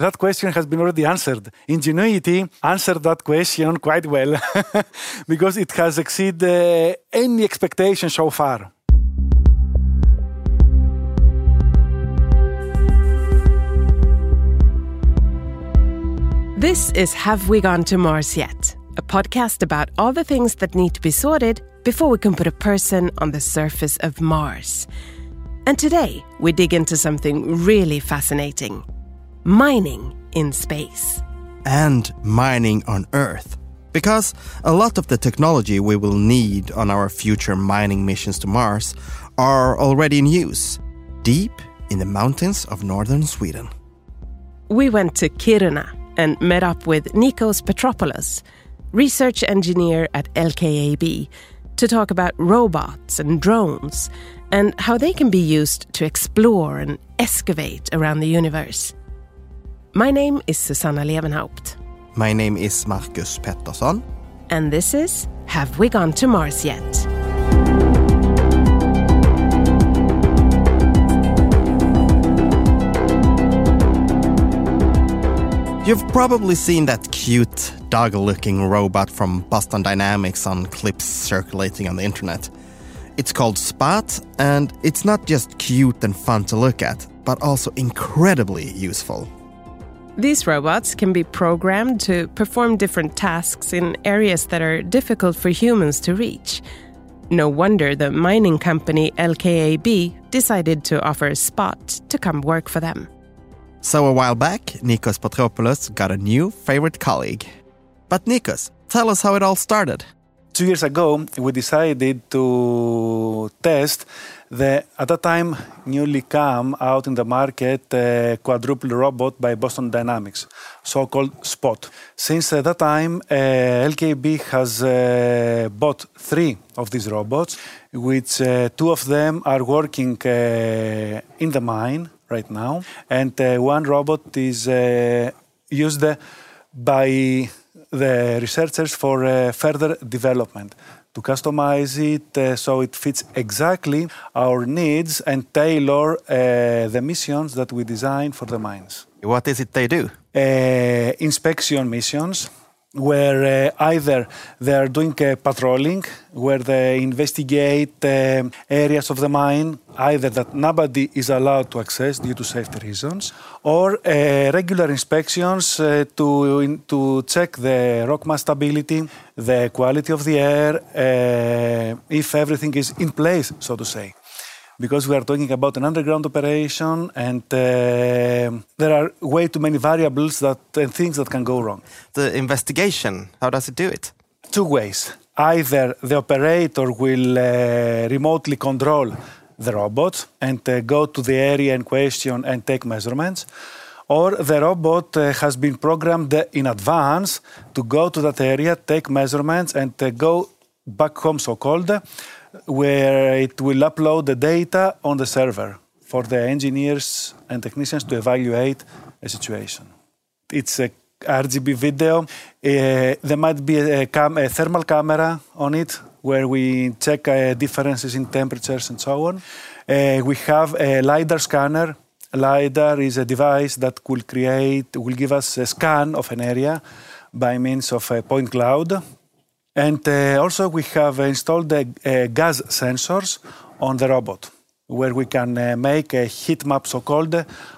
That question has been already answered. Ingenuity answered that question quite well because it has exceeded uh, any expectation so far. This is Have We Gone to Mars Yet? A podcast about all the things that need to be sorted before we can put a person on the surface of Mars. And today, we dig into something really fascinating mining in space. And mining on Earth. Because a lot of the technology we will need on our future mining missions to Mars are already in use, deep in the mountains of northern Sweden. We went to Kiruna and met up with Nikos Petropoulos, research engineer at LKAB, to talk about robots and drones and how they can be used to explore and excavate around the universe. My name is Susanna Levenhaupt. My name is Marcus Pettersson. And this is Have We Gone to Mars Yet? You've probably seen that cute, dog looking robot from Boston Dynamics on clips circulating on the internet. It's called Spot, and it's not just cute and fun to look at, but also incredibly useful. These robots can be programmed to perform different tasks in areas that are difficult for humans to reach. No wonder the mining company LKAB decided to offer Spot to come work for them. So a while back, Nikos Petropoulos got a new favorite colleague. But Nikos, tell us how it all started. Two years ago, we decided to test the at that time newly come out in the market uh, quadruple robot by Boston Dynamics, so-called Spot. Since uh, that time, uh, LKAB has uh, bought three of these robots, which uh, two of them are working uh, in the mine right now, and one robot is used by the researchers for further development to customize it uh, so it fits exactly our needs and tailor uh, the missions that we design for the mines. What is it they do? Uh, inspection missions where uh, either they are doing uh, patrolling, where they investigate uh, areas of the mine, either that nobody is allowed to access due to safety reasons, or uh, regular inspections uh, to, in, to check the rock mass stability, the quality of the air, uh, if everything is in place, so to say because we are talking about an underground operation and uh, there are way too many variables that and things that can go wrong. The investigation, how does it do it? Two ways. Either the operator will uh, remotely control the robot and uh, go to the area in question and take measurements, or the robot uh, has been programmed in advance to go to that area, take measurements, and uh, go back home, so called where it will upload the data on the server for the engineers and technicians to evaluate a situation. It's a RGB video. Uh, there might be a, cam- a, thermal camera on it where we check uh, differences in temperatures and so on. Uh, we have a LiDAR scanner. LiDAR is a device that will create, will give us a scan of an area by means of a point cloud and uh, also we have installed the uh, gas sensors on the robot where we can uh, make a heat map, so-called,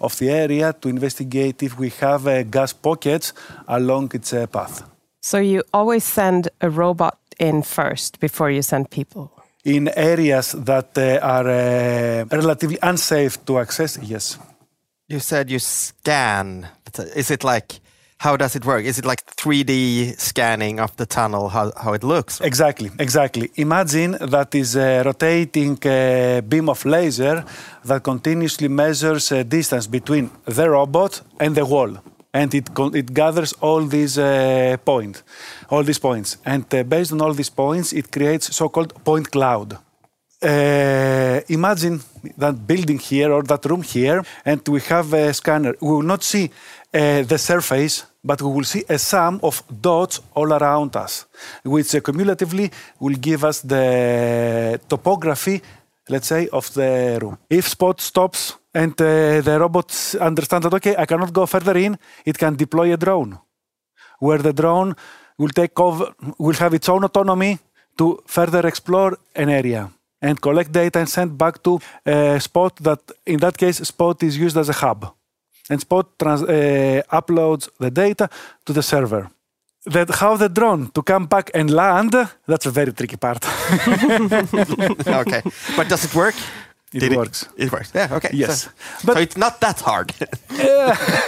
of the area to investigate if we have uh, gas pockets along its uh, path. So you always send a robot in first before you send people? In areas that uh, are relatively unsafe to access, yes. You said you scan. Is it like how does it work? Is it like 3D scanning of the tunnel, how, how it looks? Exactly, exactly. Imagine that is a rotating uh, beam of laser that continuously measures a distance between the robot and the wall. And it, it gathers all these uh, points, all these points. And uh, based on all these points, it creates so-called point cloud. Uh, imagine that building here or that room here, and we have a scanner. We will not see uh, the surface but we will see a sum of dots all around us, which uh, cumulatively will give us the topography, let's say, of the room. If spot stops and uh, the robot understands that okay, I cannot go further in. It can deploy a drone, where the drone will take over, will have its own autonomy to further explore an area and collect data and send back to a spot that, in that case, spot is used as a hub, and spot trans, uh, uploads the data to the server. That how the drone to come back and land, that's a very tricky part. okay, but does it work? It Did works. It, works. Yeah. Okay. Yes. So, But- so it's not that hard.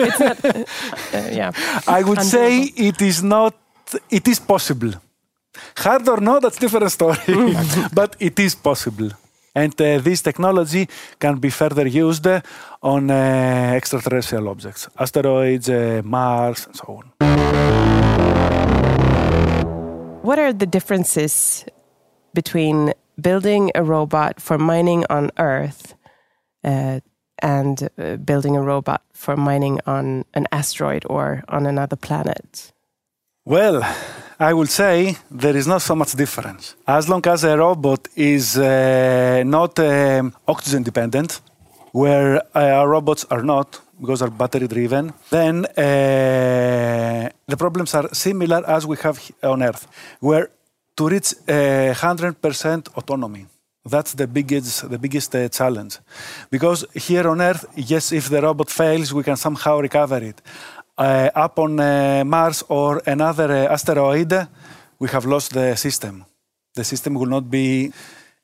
It's not, uh, yeah. I would say it is not. It is possible. Hard or not, that's a different story. but it is possible, and uh, this technology can be further used uh, on uh, extraterrestrial objects, asteroids, uh, Mars, and so on. What are the differences between building a robot for mining on Earth uh, and building a robot for mining on an asteroid or on another planet? Well, I would say there is not so much difference. As long as a robot is uh, not um, oxygen dependent, where uh, robots are not, because they're battery driven, then uh, the problems are similar as we have on Earth, where to reach uh, 100% autonomy. That's the biggest, the biggest uh, challenge. Because here on Earth, yes, if the robot fails, we can somehow recover it. Uh, up on uh, Mars or another uh, asteroid, we have lost the system. The system will not be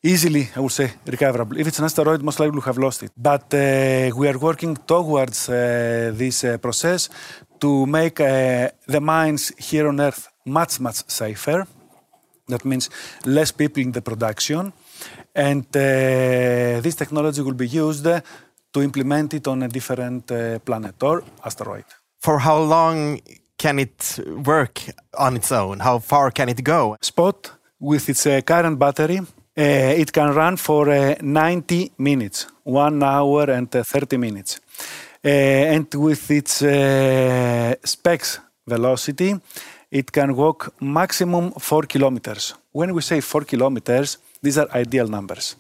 easily, I would say, recoverable. If it's an asteroid, most likely we have lost it. But uh, we are working towards uh, this uh, process to make the mines here on Earth much, much safer. That means less people in the production. And this technology will be used to implement it on a different planet or asteroid. For how long can it work on its own? How far can it go? Spot with its uh, current battery, uh, it can run for uh, 90 minutes, one hour and uh, 30 minutes. Uh, and with its uh, specs velocity, it can walk maximum 4 kilometers. When we say 4 kilometers, these are ideal numbers.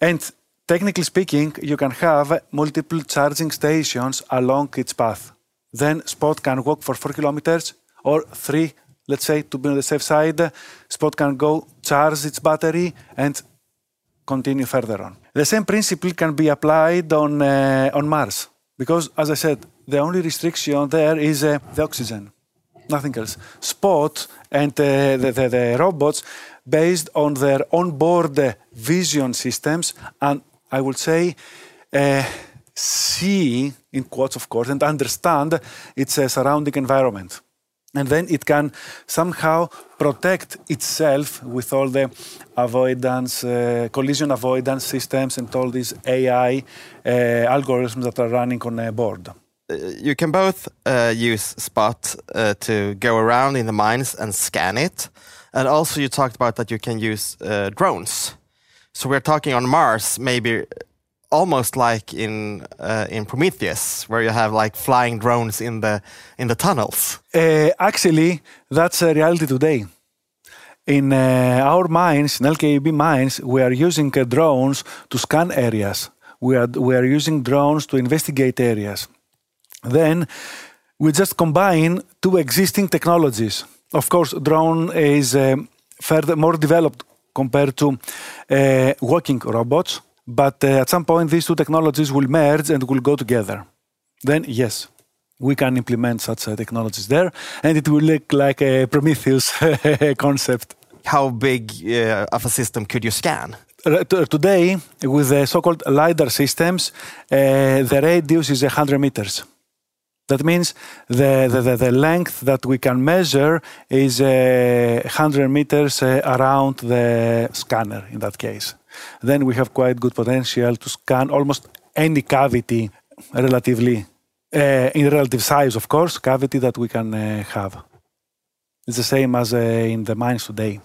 And technically speaking, you can have multiple charging stations along its path. Then Spot can walk for four kilometers or three, let's say, to be on the safe side. Spot can go charge its battery and continue further on. The same principle can be applied on, uh, on Mars because, as I said, the only restriction there is uh, the oxygen, nothing else. Spot and uh, the, the, the robots, based on their onboard uh, vision systems, and I would say, uh, see, in quotes of course, and understand its surrounding environment. And then it can somehow protect itself with all the avoidance, uh, collision avoidance systems, and all these AI uh, algorithms that are running on a board. You can both uh, use Spot uh, to go around in the mines and scan it. And also, you talked about that you can use uh, drones. So we're talking on Mars, maybe almost like in uh, in Prometheus, where you have like flying drones in the in the tunnels. Uh, actually, that's a reality today. In uh, our mines, in LKAB mines, we are using uh, drones to scan areas. We are, we are using drones to investigate areas. Then we just combine two existing technologies. Of course, drone is um, further more developed compared to uh, walking robots, but uh, at some point these two technologies will merge and will go together. Then yes, we can implement such uh, technologies there, and it will look like a Prometheus concept. How big uh, of a system could you scan? Uh, Today, with the so-called LiDAR systems, uh, the radius is 100 meters. That means the, the, the, the length that we can measure is uh, 100 meters uh, around the scanner in that case. Then we have quite good potential to scan almost any cavity relatively, uh, in relative size, of course, cavity that we can uh, have. It's the same as uh, in the mines today.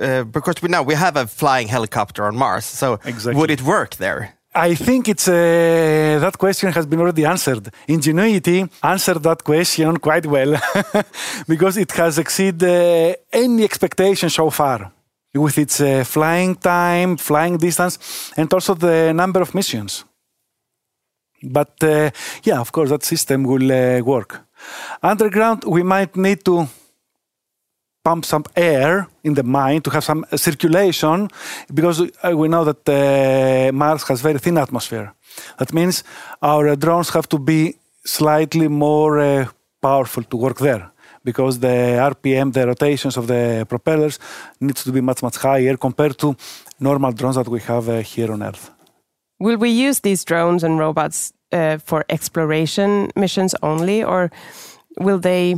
Uh, because we now we have a flying helicopter on Mars, so Exactly. would it work there? I think it's uh, that question has been already answered. Ingenuity answered that question quite well because it has exceeded uh, any expectation so far with its uh, flying time, flying distance, and also the number of missions. But uh, yeah, of course, that system will uh, work. Underground, we might need to pump some air in the mine to have some circulation because uh, we know that uh, Mars has very thin atmosphere. That means our drones have to be slightly more uh, powerful to work there because the RPM, the rotations of the propellers, needs to be much much higher compared to normal drones that we have uh, here on Earth. Will we use these drones and robots uh, for exploration missions only, or will they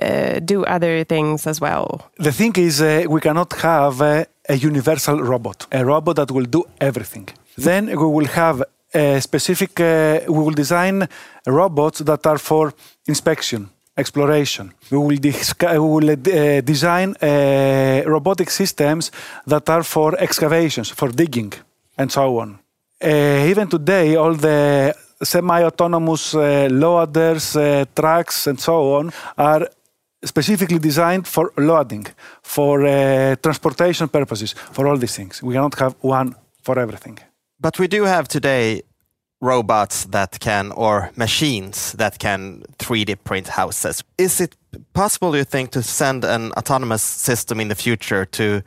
uh, do other things as well? The thing is, uh, we cannot have uh, a universal robot, a robot that will do everything. Then we will have a specific, uh, we will design robots that are for inspection, exploration. We will, we will uh, design uh, robotic systems that are for excavations, for digging, and so on. even today, all the semi-autonomous loaders, trucks, and so on are specifically designed for loading, for uh, transportation purposes, for all these things. We cannot have one for everything. But we do have today robots that can, or machines that can 3D print houses. Is it possible, you think, to send an autonomous system in the future to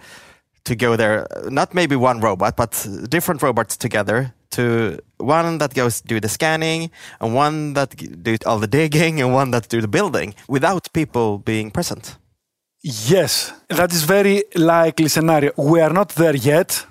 to go there? Not maybe one robot, but different robots together to one that goes do the scanning and one that do all the digging and one that do the building without people being present. Yes, that is very likely scenario. We are not there yet,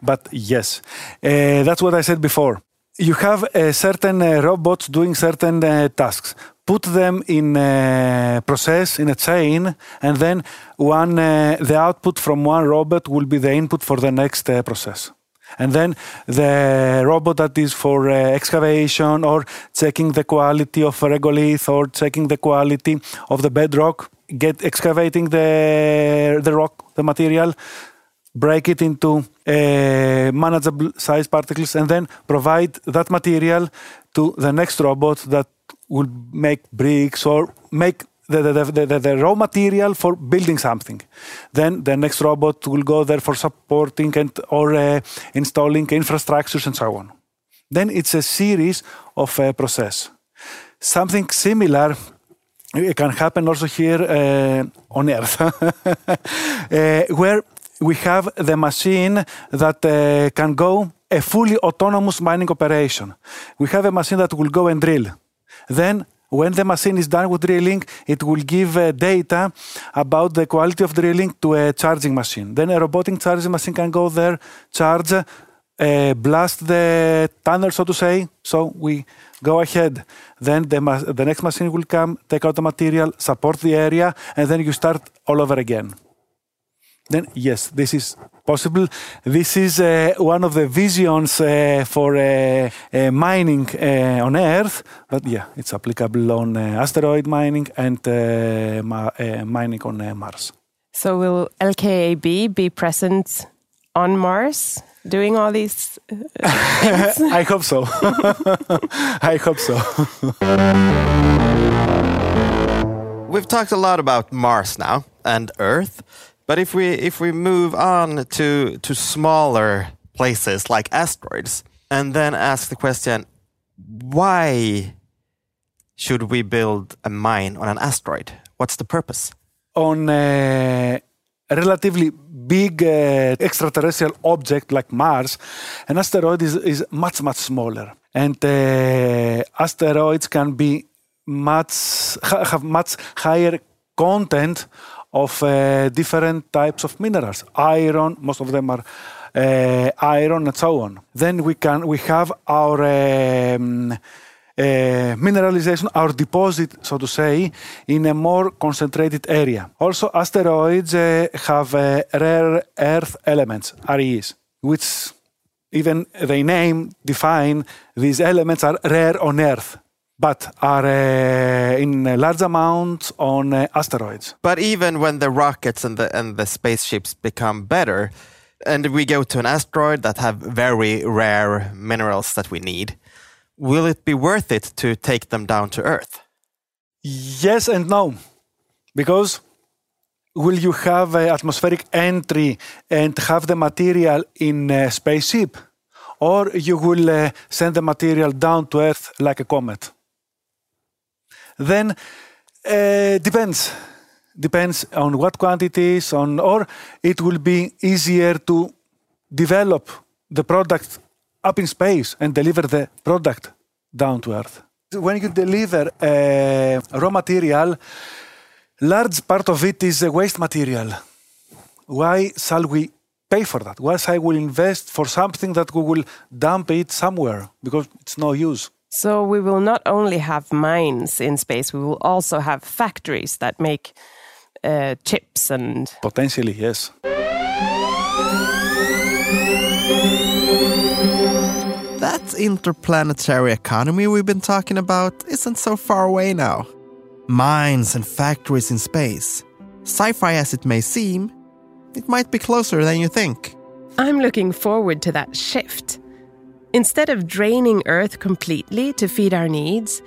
but yes, uh, that's what I said before. You have uh, certain uh, robots doing certain uh, tasks. Put them in a process in a chain, and then one uh, the output from one robot will be the input for the next uh, process. And then the robot that is for uh, excavation or checking the quality of a regolith or checking the quality of the bedrock, get excavating the the rock, the material, break it into uh, manageable size particles, and then provide that material to the next robot that will make bricks or make the, the, the, the, raw material for building something. Then the next robot will go there for supporting and or uh, installing infrastructures and so on. Then it's a series of uh, process. Something similar can happen also here uh, on Earth, where we have the machine that uh, can go a fully autonomous mining operation. We have a machine that will go and drill. Then when the machine is done with drilling, it will give uh, data about the quality of drilling to a charging machine. Then a robotic charging machine can go there, charge, uh, blast the tunnel, so to say. So we go ahead. Then the, the next machine will come, take out the material, support the area, and then you start all over again then yes, this is possible. This is uh, one of the visions uh, for uh, uh mining uh, on Earth, but yeah, it's applicable on uh, asteroid mining and ma mining on Mars. So, will LKAB be present on Mars doing all these things? I hope so. I hope so. We've talked a lot about Mars now and Earth. But if we if we move on to to smaller places like asteroids, and then ask the question, why should we build a mine on an asteroid? What's the purpose? On a relatively big uh, extraterrestrial object like Mars, an asteroid is, is much much smaller, and uh, asteroids can be much have much higher content of uh, different types of minerals. Iron, most of them are uh, iron and so on. Then we can we have our um, uh, mineralization, our deposit, so to say, in a more concentrated area. Also, asteroids uh, have uh, rare earth elements, REs, which even the name define these elements are rare on Earth but are uh, in large amounts on uh, asteroids. But even when the rockets and the and the spaceships become better, and we go to an asteroid that have very rare minerals that we need, will it be worth it to take them down to Earth? Yes and no, because will you have atmospheric entry and have the material in a spaceship? or you will uh, send the material down to Earth like a comet. Then uh, depends. Depends on what quantities on or it will be easier to develop the product up in space and deliver the product down to earth. When you deliver a raw material large part of it is waste material. Why shall we pay for that? Why shall we invest for something that we will dump it somewhere? Because it's no use so we will not only have mines in space we will also have factories that make uh, chips and potentially yes. That interplanetary economy we've been talking about isn't so far away now. Mines and factories in space. Sci fi as it may seem, it might be closer than you think. I'm looking forward to that shift. Instead of draining Earth completely to feed our needs,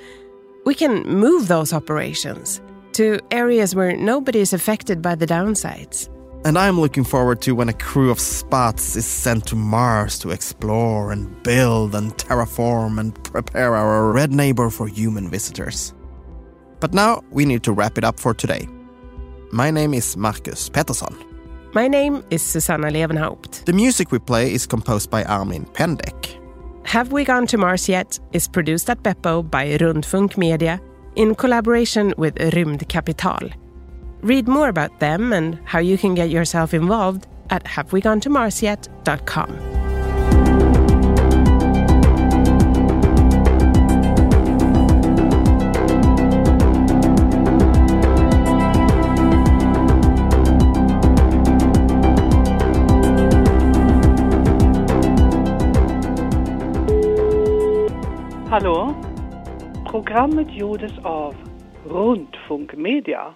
we can move those operations to areas where nobody is affected by the downsides. And I'm looking forward to when a crew of spots is sent to Mars to explore and build and terraform and prepare our red neighbor for human visitors. But now we need to wrap it up for today. My name is Marcus Pettersson. My name is Susanna Levenhaupt. The music we play is composed by Armin Pendek. Have We Gone to Mars Yet is produced at Beppo by Rundfunk Media in collaboration with Rymdkapital. Read more about them and how you can get yourself involved at havewegone.marsyet.com. Programm mit av Rundfunk Rundfunkmedia.